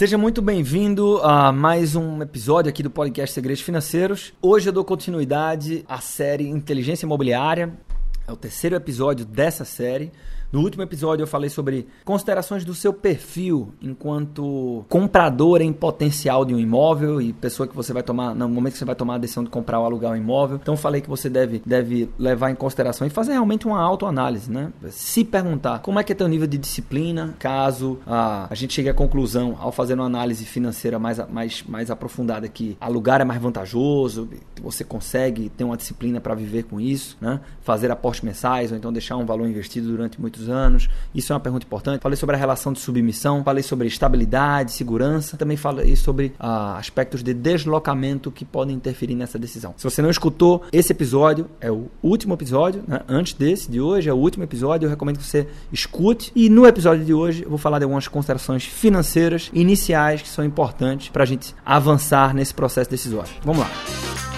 Seja muito bem-vindo a mais um episódio aqui do podcast Segredos Financeiros. Hoje eu dou continuidade à série Inteligência Imobiliária. É o terceiro episódio dessa série. No último episódio eu falei sobre considerações do seu perfil enquanto comprador em potencial de um imóvel e pessoa que você vai tomar, no momento que você vai tomar a decisão de comprar ou alugar um imóvel. Então falei que você deve, deve levar em consideração e fazer realmente uma autoanálise, né? Se perguntar como é que é teu nível de disciplina, caso a, a gente chegue à conclusão ao fazer uma análise financeira mais, mais, mais aprofundada que alugar é mais vantajoso, você consegue ter uma disciplina para viver com isso, né? Fazer aportes mensais ou então deixar um valor investido durante muitos anos? Isso é uma pergunta importante. Falei sobre a relação de submissão, falei sobre estabilidade, segurança, também falei sobre ah, aspectos de deslocamento que podem interferir nessa decisão. Se você não escutou esse episódio, é o último episódio, né? antes desse de hoje, é o último episódio, eu recomendo que você escute. E no episódio de hoje eu vou falar de algumas considerações financeiras iniciais que são importantes para a gente avançar nesse processo decisório. Vamos lá.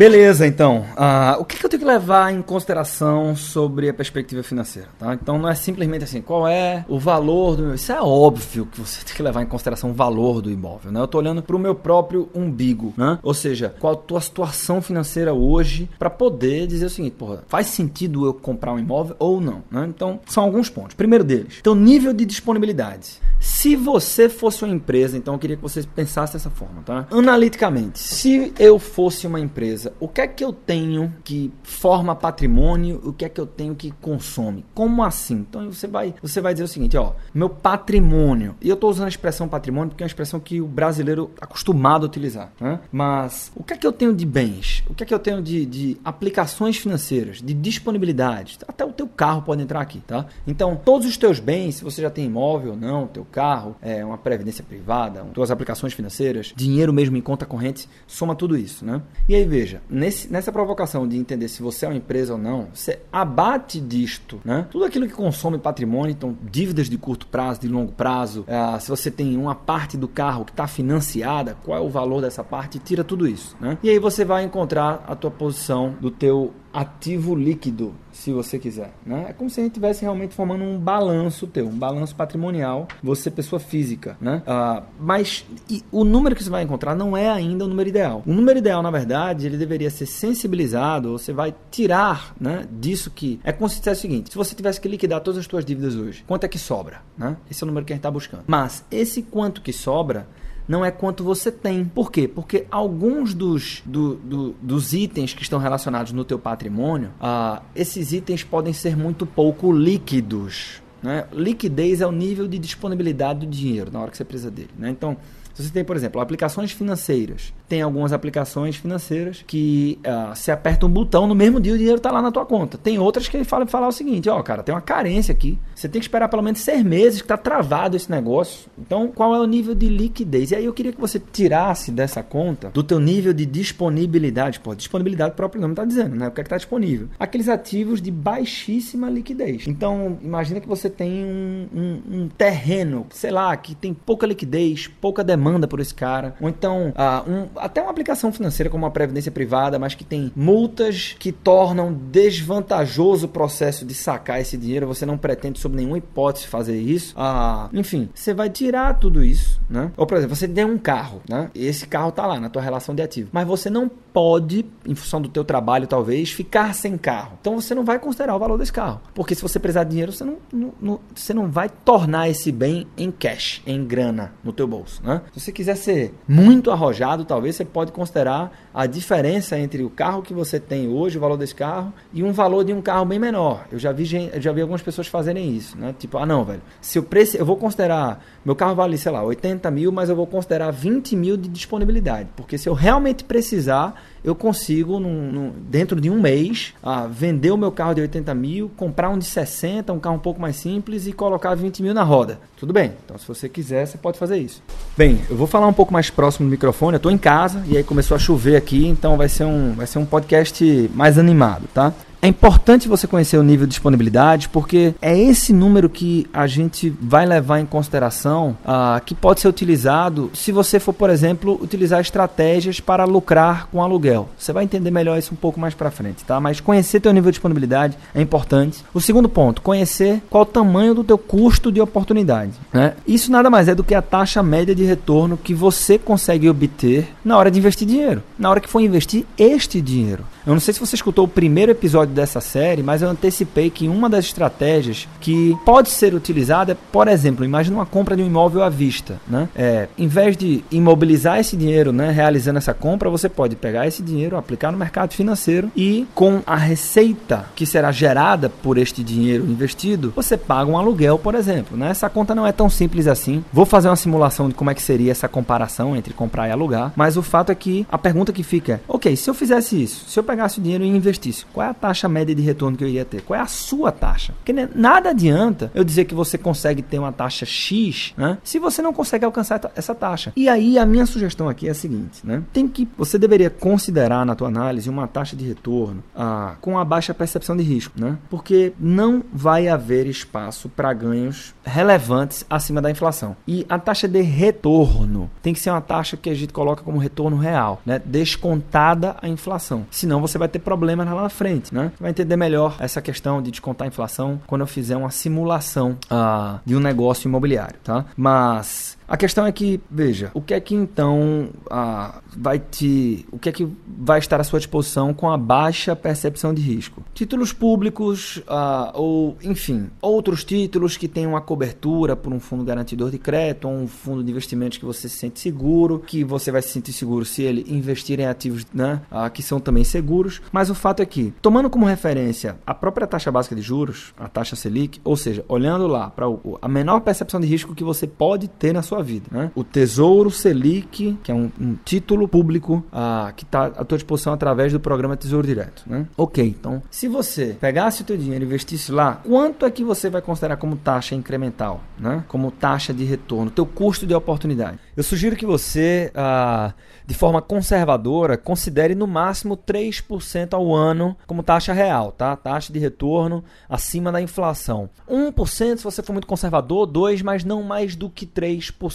Beleza, então. Uh, o que, que, eu tenho que levar em consideração sobre a perspectiva financeira? Tá? Então não é simplesmente assim, qual é o valor do meu. Isso é óbvio que você tem que levar em consideração o valor do imóvel. Né? Eu estou olhando para o meu próprio umbigo. Né? Ou seja, qual a tua situação financeira hoje para poder dizer o seguinte, porra, faz sentido eu comprar um imóvel ou não? Né? Então, são alguns pontos. Primeiro deles, teu nível de disponibilidade. Se você fosse uma empresa, então eu queria que você pensasse dessa forma, tá? Analiticamente, se eu fosse uma empresa, o que é que eu tenho que forma patrimônio, o que é que eu tenho que consome? Como assim? Então você vai, você vai dizer o seguinte, ó, meu patrimônio. E eu estou usando a expressão patrimônio porque é uma expressão que o brasileiro é acostumado a utilizar, né? Mas o que é que eu tenho de bens? O que é que eu tenho de, de aplicações financeiras, de disponibilidade? Até o teu carro pode entrar aqui, tá? Então, todos os teus bens, se você já tem imóvel ou não, teu carro, é, uma previdência privada, suas aplicações financeiras, dinheiro mesmo em conta corrente, soma tudo isso, né? E aí veja, nesse, nessa provocação de entender se você é uma empresa ou não, você abate disto, né? Tudo aquilo que consome patrimônio, então dívidas de curto prazo, de longo prazo, é, se você tem uma parte do carro que está financiada, qual é o valor dessa parte, tira tudo isso, né? E aí você vai encontrar a tua posição do teu ativo líquido, se você quiser. Né? É como se a gente estivesse realmente formando um balanço teu, um balanço patrimonial, você pessoa física. Né? Uh, mas o número que você vai encontrar não é ainda o número ideal. O número ideal, na verdade, ele deveria ser sensibilizado, você vai tirar né, disso que... É como se o seguinte, se você tivesse que liquidar todas as suas dívidas hoje, quanto é que sobra? Né? Esse é o número que a gente está buscando. Mas esse quanto que sobra não é quanto você tem. Por quê? Porque alguns dos, do, do, dos itens que estão relacionados no teu patrimônio, uh, esses itens podem ser muito pouco líquidos. Né? Liquidez é o nível de disponibilidade do dinheiro na hora que você precisa dele. Né? Então, se você tem, por exemplo, aplicações financeiras, tem algumas aplicações financeiras que uh, se aperta um botão no mesmo dia o dinheiro está lá na tua conta. Tem outras que falam falar o seguinte, ó, cara, tem uma carência aqui. Você tem que esperar pelo menos seis meses que está travado esse negócio. Então, qual é o nível de liquidez? E aí eu queria que você tirasse dessa conta do teu nível de disponibilidade. Pô, disponibilidade o próprio nome está dizendo, né? O que é está disponível? Aqueles ativos de baixíssima liquidez. Então, imagina que você tem um, um, um terreno, sei lá, que tem pouca liquidez, pouca demanda por esse cara. Ou então, uh, um até uma aplicação financeira como a previdência privada, mas que tem multas que tornam desvantajoso o processo de sacar esse dinheiro. Você não pretende, sob nenhuma hipótese, fazer isso. Ah, enfim, você vai tirar tudo isso, né? Ou, por exemplo, você tem um carro, né? E esse carro tá lá na tua relação de ativo. Mas você não pode, em função do teu trabalho, talvez, ficar sem carro. Então você não vai considerar o valor desse carro. Porque se você precisar de dinheiro, você não, não, não, você não vai tornar esse bem em cash, em grana, no teu bolso, né? Se você quiser ser muito arrojado, talvez você pode considerar a diferença entre o carro que você tem hoje, o valor desse carro, e um valor de um carro bem menor. Eu já vi, eu já vi algumas pessoas fazerem isso, né? Tipo, ah não, velho, se eu, preci eu vou considerar, meu carro vale, sei lá, 80 mil, mas eu vou considerar 20 mil de disponibilidade. Porque se eu realmente precisar, eu consigo, num, num, dentro de um mês, ah, vender o meu carro de 80 mil, comprar um de 60, um carro um pouco mais simples e colocar 20 mil na roda. Tudo bem. Então, se você quiser, você pode fazer isso. Bem, eu vou falar um pouco mais próximo do microfone. Eu estou em casa e aí começou a chover aqui, então vai ser um, vai ser um podcast mais animado, tá? É importante você conhecer o nível de disponibilidade, porque é esse número que a gente vai levar em consideração uh, que pode ser utilizado se você for, por exemplo, utilizar estratégias para lucrar com aluguel. Você vai entender melhor isso um pouco mais para frente, tá? Mas conhecer teu nível de disponibilidade é importante. O segundo ponto, conhecer qual o tamanho do teu custo de oportunidade. Né? Isso nada mais é do que a taxa média de retorno que você consegue obter na hora de investir dinheiro, na hora que for investir este dinheiro. Eu não sei se você escutou o primeiro episódio dessa série, mas eu antecipei que uma das estratégias que pode ser utilizada é, por exemplo, imagine uma compra de um imóvel à vista. Né? É, em vez de imobilizar esse dinheiro, né, realizando essa compra, você pode pegar esse dinheiro, aplicar no mercado financeiro e com a receita que será gerada por este dinheiro investido, você paga um aluguel, por exemplo. Né? Essa conta não é tão simples assim. Vou fazer uma simulação de como é que seria essa comparação entre comprar e alugar, mas o fato é que a pergunta que fica é, ok, se eu fizesse isso, se eu pegasse o dinheiro e investisse, qual é a taxa média de retorno que eu iria ter? Qual é a sua taxa? Porque nada adianta eu dizer que você consegue ter uma taxa X, né? Se você não consegue alcançar essa taxa. E aí a minha sugestão aqui é a seguinte, né? Tem que você deveria considerar na tua análise uma taxa de retorno ah, com a baixa percepção de risco, né? Porque não vai haver espaço para ganhos relevantes acima da inflação. E a taxa de retorno tem que ser uma taxa que a gente coloca como retorno real, né? Descontada a inflação. Senão você vai ter problemas lá na frente, né? Vai entender melhor essa questão de descontar a inflação quando eu fizer uma simulação uh, de um negócio imobiliário, tá? Mas a questão é que, veja, o que é que então ah, vai te. O que é que vai estar à sua disposição com a baixa percepção de risco? Títulos públicos, ah, ou, enfim, outros títulos que tenham uma cobertura por um fundo garantidor de crédito, ou um fundo de investimentos que você se sente seguro, que você vai se sentir seguro se ele investir em ativos né, ah, que são também seguros. Mas o fato é que, tomando como referência a própria taxa básica de juros, a taxa Selic, ou seja, olhando lá para a menor percepção de risco que você pode ter na sua sua vida. Né? O Tesouro Selic, que é um, um título público ah, que está à tua disposição através do programa Tesouro Direto. Né? Ok, então, se você pegasse o teu dinheiro e investisse lá, quanto é que você vai considerar como taxa incremental? Né? Como taxa de retorno, teu custo de oportunidade? Eu sugiro que você, ah, de forma conservadora, considere no máximo 3% ao ano como taxa real, tá? Taxa de retorno acima da inflação. 1% se você for muito conservador, 2%, mas não mais do que 3%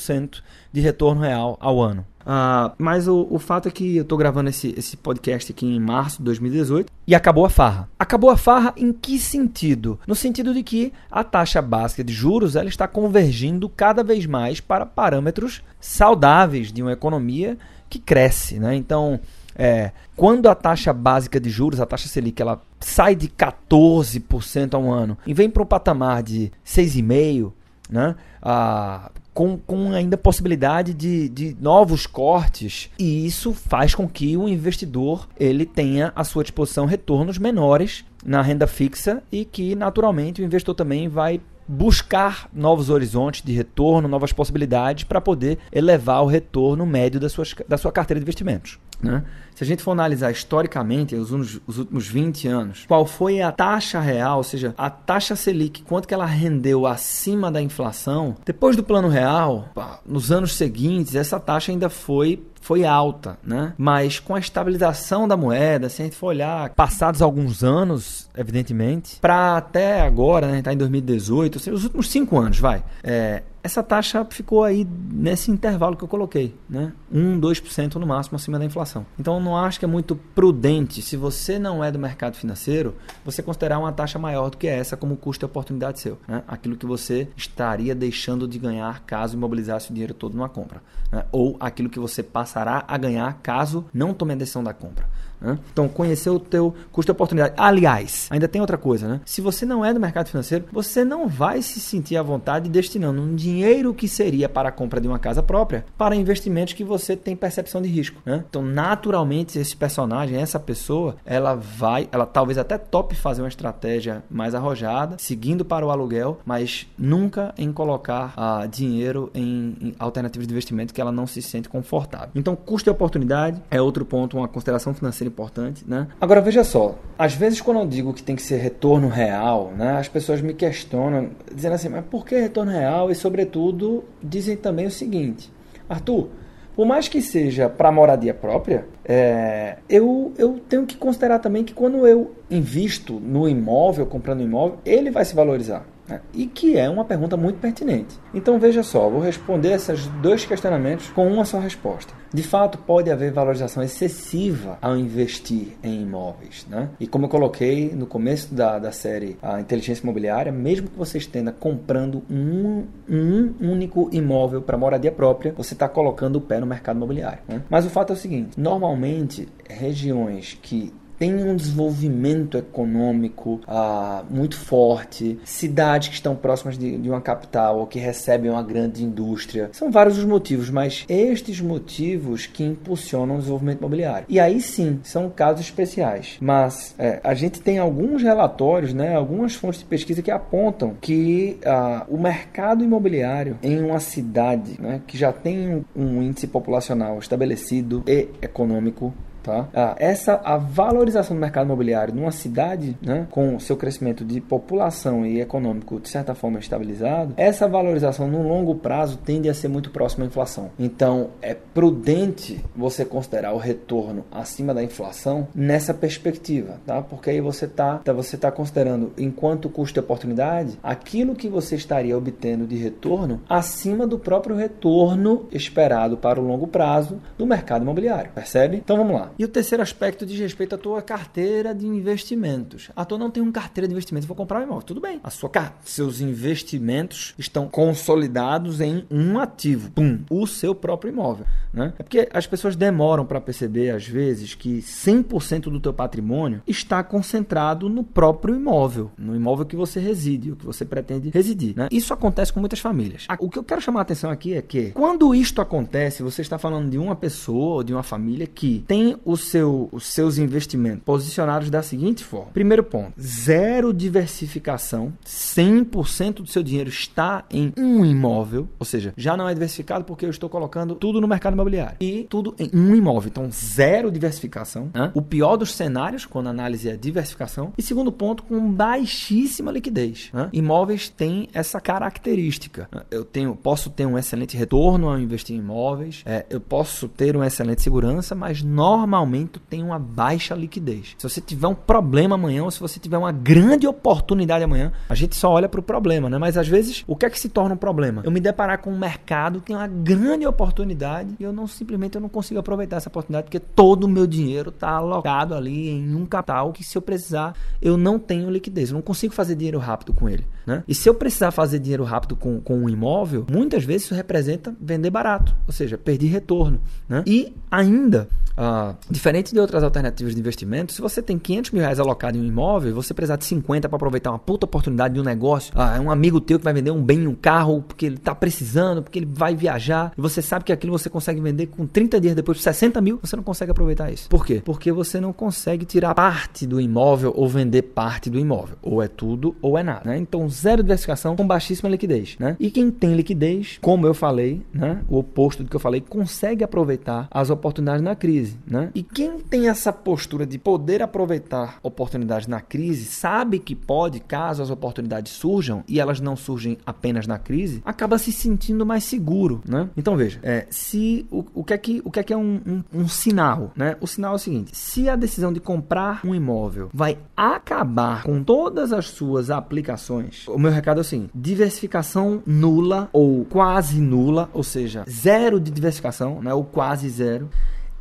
de retorno real ao ano. Uh, mas o, o, fato é que eu estou gravando esse, esse podcast aqui em março de 2018 e acabou a farra. Acabou a farra em que sentido? No sentido de que a taxa básica de juros ela está convergindo cada vez mais para parâmetros saudáveis de uma economia que cresce. Né? Então, é, quando a taxa básica de juros, a taxa Selic, ela sai de 14% ao ano e vem para um patamar de 6,5%, né? Ah, com, com ainda possibilidade de, de novos cortes e isso faz com que o investidor ele tenha à sua disposição retornos menores na renda fixa e que naturalmente o investidor também vai buscar novos horizontes de retorno, novas possibilidades para poder elevar o retorno médio da sua, da sua carteira de investimentos. Né? Se a gente for analisar historicamente os, os, últimos 20 anos, qual foi a taxa real, ou seja, a taxa Selic, quanto que ela rendeu acima da inflação, depois do plano real, nos anos seguintes, essa taxa ainda foi foi alta, né? Mas com a estabilização da moeda, se a gente for olhar passados alguns anos, evidentemente, para até agora, né? Tá em 2018, ou seja, os últimos cinco anos, vai. É, essa taxa ficou aí nesse intervalo que eu coloquei, né? 1, 2% no máximo acima da inflação. Então eu não acho que é muito prudente, se você não é do mercado financeiro, você considerar uma taxa maior do que essa como custo e oportunidade seu, né? Aquilo que você estaria deixando de ganhar caso imobilizasse o dinheiro todo numa compra, né? ou aquilo que você passará a ganhar caso não tome a decisão da compra. Né? Então, conhecer o teu custo de oportunidade. Aliás, ainda tem outra coisa, né? Se você não é do mercado financeiro, você não vai se sentir à vontade destinando um dinheiro que seria para a compra de uma casa própria para investimentos que você tem percepção de risco. Né? Então, naturalmente, esse personagem, essa pessoa, ela vai, ela talvez até tope fazer uma estratégia mais arrojada, seguindo para o aluguel, mas nunca em colocar ah, dinheiro em, em alternativas de investimento que ela não se sente confortável. Então, custo de oportunidade é outro ponto, uma consideração financeira importante, né? Agora veja só, às vezes quando eu digo que tem que ser retorno real, né, as pessoas me questionam, dizendo assim, mas por que retorno real? E sobretudo dizem também o seguinte, Arthur, Por mais que seja para moradia própria, é, eu, eu tenho que considerar também que quando eu invisto no imóvel, comprando imóvel, ele vai se valorizar. Né? E que é uma pergunta muito pertinente. Então veja só, vou responder esses dois questionamentos com uma só resposta. De fato, pode haver valorização excessiva ao investir em imóveis. Né? E como eu coloquei no começo da, da série A Inteligência Imobiliária, mesmo que você estenda comprando um, um único imóvel para moradia própria, você está colocando o pé no mercado imobiliário. Né? Mas o fato é o seguinte: normalmente, regiões que tem um desenvolvimento econômico ah, muito forte, cidades que estão próximas de, de, uma capital ou que recebem uma grande indústria. São vários os motivos, mas estes motivos que impulsionam o desenvolvimento imobiliário. E aí sim, são casos especiais. Mas é, a gente tem alguns relatórios, né, algumas fontes de pesquisa que apontam que ah, o mercado imobiliário em uma cidade né, que já tem um, um índice populacional estabelecido e econômico Tá? Ah, essa a valorização do mercado imobiliário numa cidade, né, com seu crescimento de população e econômico de certa forma estabilizado, essa valorização no longo prazo tende a ser muito próxima à inflação. Então, é prudente você considerar o retorno acima da inflação nessa perspectiva, tá? Porque aí você tá, tá você tá considerando enquanto custo e oportunidade aquilo que você estaria obtendo de retorno acima do próprio retorno esperado para o longo prazo do mercado imobiliário. Percebe? Então vamos lá. E o terceiro aspecto diz respeito à tua carteira de investimentos. A tua não tem uma carteira de investimentos, vou comprar um imóvel. Tudo bem. A sua seus investimentos estão consolidados em um ativo, pum, o seu próprio imóvel, né? É porque as pessoas demoram para perceber às vezes que 100% do teu patrimônio está concentrado no próprio imóvel, no imóvel que você reside, o que você pretende residir, né? Isso acontece com muitas famílias. O que eu quero chamar a atenção aqui é que quando isto acontece, você está falando de uma pessoa ou de uma família que tem o seu, os seus investimentos posicionados da seguinte forma. Primeiro ponto, zero diversificação, 100% do seu dinheiro está em um imóvel, ou seja, já não é diversificado porque eu estou colocando tudo no mercado imobiliário e tudo em um imóvel. Então, zero diversificação. O pior dos cenários, quando a análise é diversificação. E segundo ponto, com baixíssima liquidez. Imóveis têm essa característica. Eu tenho, posso ter um excelente retorno ao investir em imóveis, é, eu posso ter uma excelente segurança, mas normalmente normalmente tem uma baixa liquidez. Se você tiver um problema amanhã ou se você tiver uma grande oportunidade amanhã, a gente só olha para o problema, né? Mas às vezes, o que é que se torna um problema? Eu me deparar com um mercado que tem uma grande oportunidade e eu não simplesmente eu não consigo aproveitar essa oportunidade porque todo o meu dinheiro está alocado ali em um capital que se eu precisar eu não tenho liquidez, eu não consigo fazer dinheiro rápido com ele, né? E se eu precisar fazer dinheiro rápido com, com um imóvel, muitas vezes isso representa vender barato, ou seja, perder retorno, né? E ainda ah, diferente de outras alternativas de investimento, se você tem 500 mil reais alocado em um imóvel, você precisar de 50 para aproveitar uma puta oportunidade de um negócio, ah, um amigo teu que vai vender um bem, um carro, porque ele está precisando, porque ele vai viajar, e você sabe que aquilo você consegue vender com 30 dias depois por 60 mil, você não consegue aproveitar isso. Por quê? Porque você não consegue tirar parte do imóvel ou vender parte do imóvel. Ou é tudo ou é nada. Né? Então, zero diversificação com baixíssima liquidez. Né? E quem tem liquidez, como eu falei, né? o oposto do que eu falei, consegue aproveitar as oportunidades na crise crise, E quem tem essa postura de poder aproveitar oportunidades na crise, sabe que pode, caso as oportunidades surjam e elas não surgem apenas na crise, acaba se sentindo mais seguro, né? Então veja, é, se o, o que é que o que é que é um, um, um sinal, né? O sinal é o seguinte: se a decisão de comprar um imóvel vai acabar com todas as suas aplicações, o meu recado é seguinte: diversificação nula ou quase nula, ou seja, zero de diversificação, né? Ou quase zero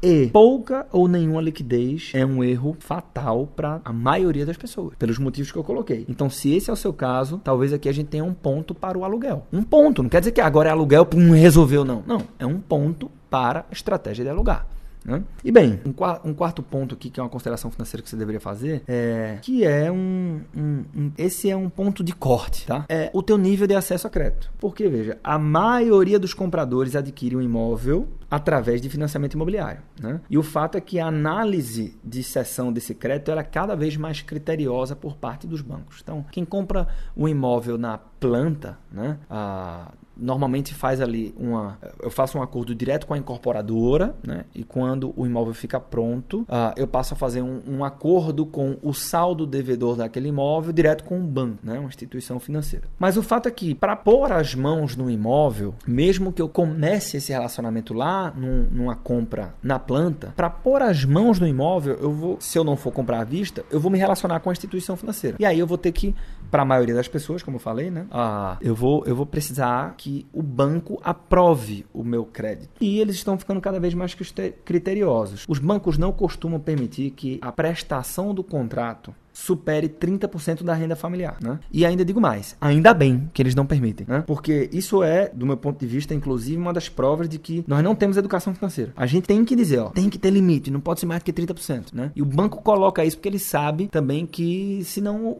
e pouca ou nenhuma liquidez é um erro fatal para a maioria das pessoas, pelos motivos que eu coloquei. Então, se esse é o seu caso, talvez aqui a gente tenha um ponto para o aluguel. Um ponto, não quer dizer que agora é aluguel, pum, resolveu, não. Não, é um ponto para a estratégia de alugar. Né? E bem, um, um, quarto ponto aqui que é uma consideração financeira que você deveria fazer é que é um, um, um, esse é um ponto de corte, tá? É o teu nível de acesso a crédito. Porque veja, a maioria dos compradores adquire um imóvel através de financiamento imobiliário, né? E o fato é que a análise de cessão desse crédito é cada vez mais criteriosa por parte dos bancos. Então, quem compra um imóvel na planta, né? Normalmente faz ali uma. Eu faço um acordo direto com a incorporadora, né? E quando o imóvel fica pronto, uh, eu passo a fazer um, um, acordo com o saldo devedor daquele imóvel direto com o banco, né? Uma instituição financeira. Mas o fato é que, para pôr as mãos no imóvel, mesmo que eu comece esse relacionamento lá num, numa compra na planta, para pôr as mãos no imóvel, eu vou, se eu não for comprar à vista, eu vou me relacionar com a instituição financeira. E aí eu vou ter que, para a maioria das pessoas, como eu falei, né? Uh, eu, vou, eu vou precisar que o banco aprove o meu crédito. E eles estão ficando cada vez mais criteriosos. Os bancos não costumam permitir que a prestação do contrato supere 30% da renda familiar, né? E ainda digo mais, ainda bem que eles não permitem, né? Porque isso é, do meu ponto de vista, inclusive uma das provas de que nós não temos educação financeira. A gente tem que dizer, ó, tem que ter limite, não pode ser mais do que 30%, né? E o banco coloca isso porque ele sabe também que senão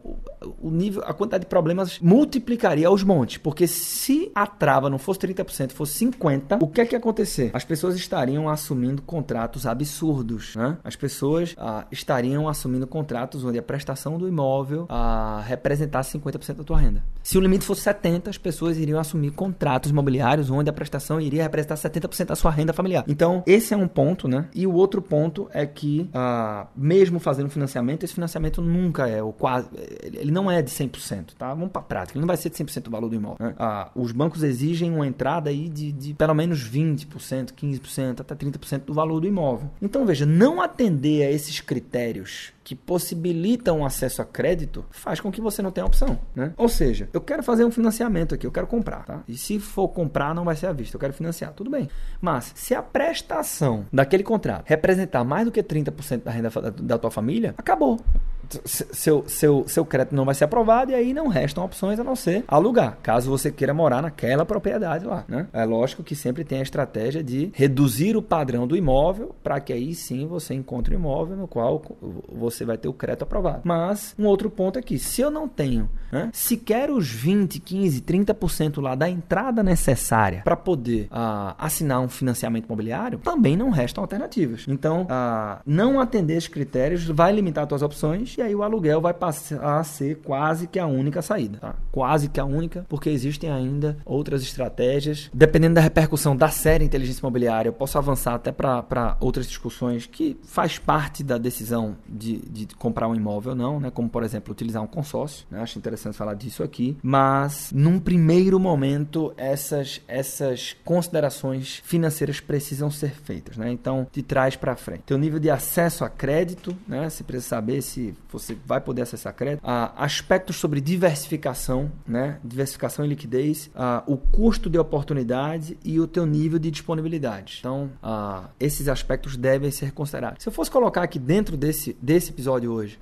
o nível, a quantidade de problemas multiplicaria aos montes, porque se a trava não fosse 30%, fosse 50, o que é que ia acontecer? As pessoas estariam assumindo contratos absurdos, né? As pessoas ah, estariam assumindo contratos onde a prestação prestação do imóvel a representar 50% da tua renda. Se o limite fosse 70, as pessoas iriam assumir contratos imobiliários onde a prestação iria representar 70% da sua renda familiar. Então, esse é um ponto, né? E o outro ponto é que, ah, mesmo fazendo financiamento, esse financiamento nunca é, o quase, ele não é de 100%, tá? Vamos para a prática, ele não vai ser de 100% do valor do imóvel. Né? Ah, os bancos exigem uma entrada aí de, de pelo menos 20%, 15%, até 30% do valor do imóvel. Então, veja, não atender a esses critérios que possibilitam acesso a crédito faz com que você não tenha opção, né? Ou seja, eu quero fazer um financiamento aqui, eu quero comprar, tá? E se for comprar, não vai ser à vista, eu quero financiar, tudo bem. Mas se a prestação daquele contrato representar mais do que 30% da renda da tua família, acabou seu, seu, seu crédito não vai ser aprovado e aí não restam opções a não ser alugar, caso você queira morar naquela propriedade lá. Né? É lógico que sempre tem a estratégia de reduzir o padrão do imóvel para que aí sim você encontre um imóvel no qual você vai ter o crédito aprovado. Mas um outro ponto é que se eu não tenho né, sequer os 20, 15, 30% lá da entrada necessária para poder uh, assinar um financiamento imobiliário, também não restam alternativas. Então, uh, não atender esses critérios vai limitar as suas opções e aí o aluguel vai passar a ser quase que a única saída, tá? Quase que a única, porque existem ainda outras estratégias. Dependendo da repercussão da série Inteligência Imobiliária, eu posso avançar até para outras discussões que faz parte da decisão de, de comprar um imóvel ou não, né? Como, por exemplo, utilizar um consórcio, né? Acho interessante falar disso aqui. Mas, num primeiro momento, essas, essas considerações financeiras precisam ser feitas, né? Então, de trás para frente. Teu nível de acesso a crédito, né? Você precisa saber se você vai poder acessar crédito. Ah, aspectos sobre diversificação, né? Diversificação e liquidez, ah, o custo de oportunidade e o teu nível de disponibilidade. Então, ah, esses aspectos devem ser considerados. Se eu fosse colocar aqui dentro desse, desse episódio hoje,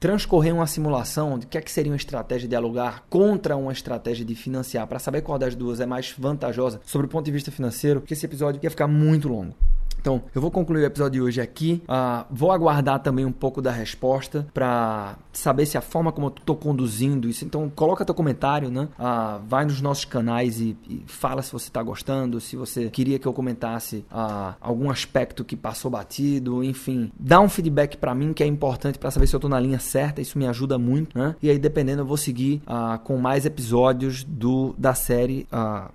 transcorrer uma simulação de que é que seria uma estratégia de alugar contra uma estratégia de financiar, para saber qual das duas é mais vantajosa sobre o ponto de vista financeiro, porque esse episódio ia ficar muito longo. Então, eu vou concluir o episódio de hoje aqui. Uh, vou aguardar também um pouco da resposta para saber se a forma como eu estou conduzindo isso. Então, coloca teu comentário, né? Uh, vai nos nossos canais e, e fala se você está gostando, se você queria que eu comentasse uh, algum aspecto que passou batido, enfim. Dá um feedback para mim que é importante para saber se eu estou na linha certa. Isso me ajuda muito, né? E aí, dependendo, eu vou seguir com mais episódios do da série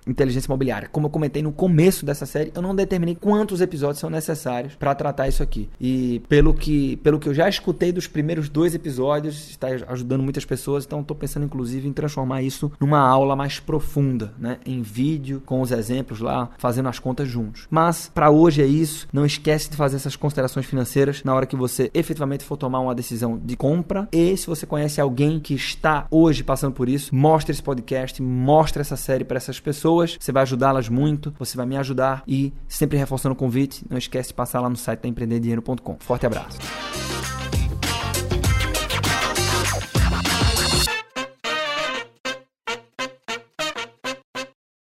Inteligência Imobiliária. Como eu comentei no começo dessa série, eu não determinei quantos episódios são necessários para tratar isso aqui. E pelo que, pelo que eu já escutei dos primeiros dois episódios, está ajudando muitas pessoas, então estou pensando inclusive em transformar isso numa aula mais profunda, né? Em vídeo, com os exemplos lá, fazendo as contas juntos. Mas para hoje é isso. Não esquece de fazer essas considerações financeiras na hora que você efetivamente for tomar uma decisão de compra. E se você conhece alguém que está hoje passando por isso, mostre esse podcast, mostre essa série para essas pessoas. Você vai ajudá-las muito, você vai me ajudar e sempre reforçando o convite, não esquece de passar lá no site da empreenderdinheiro.com. Forte abraço.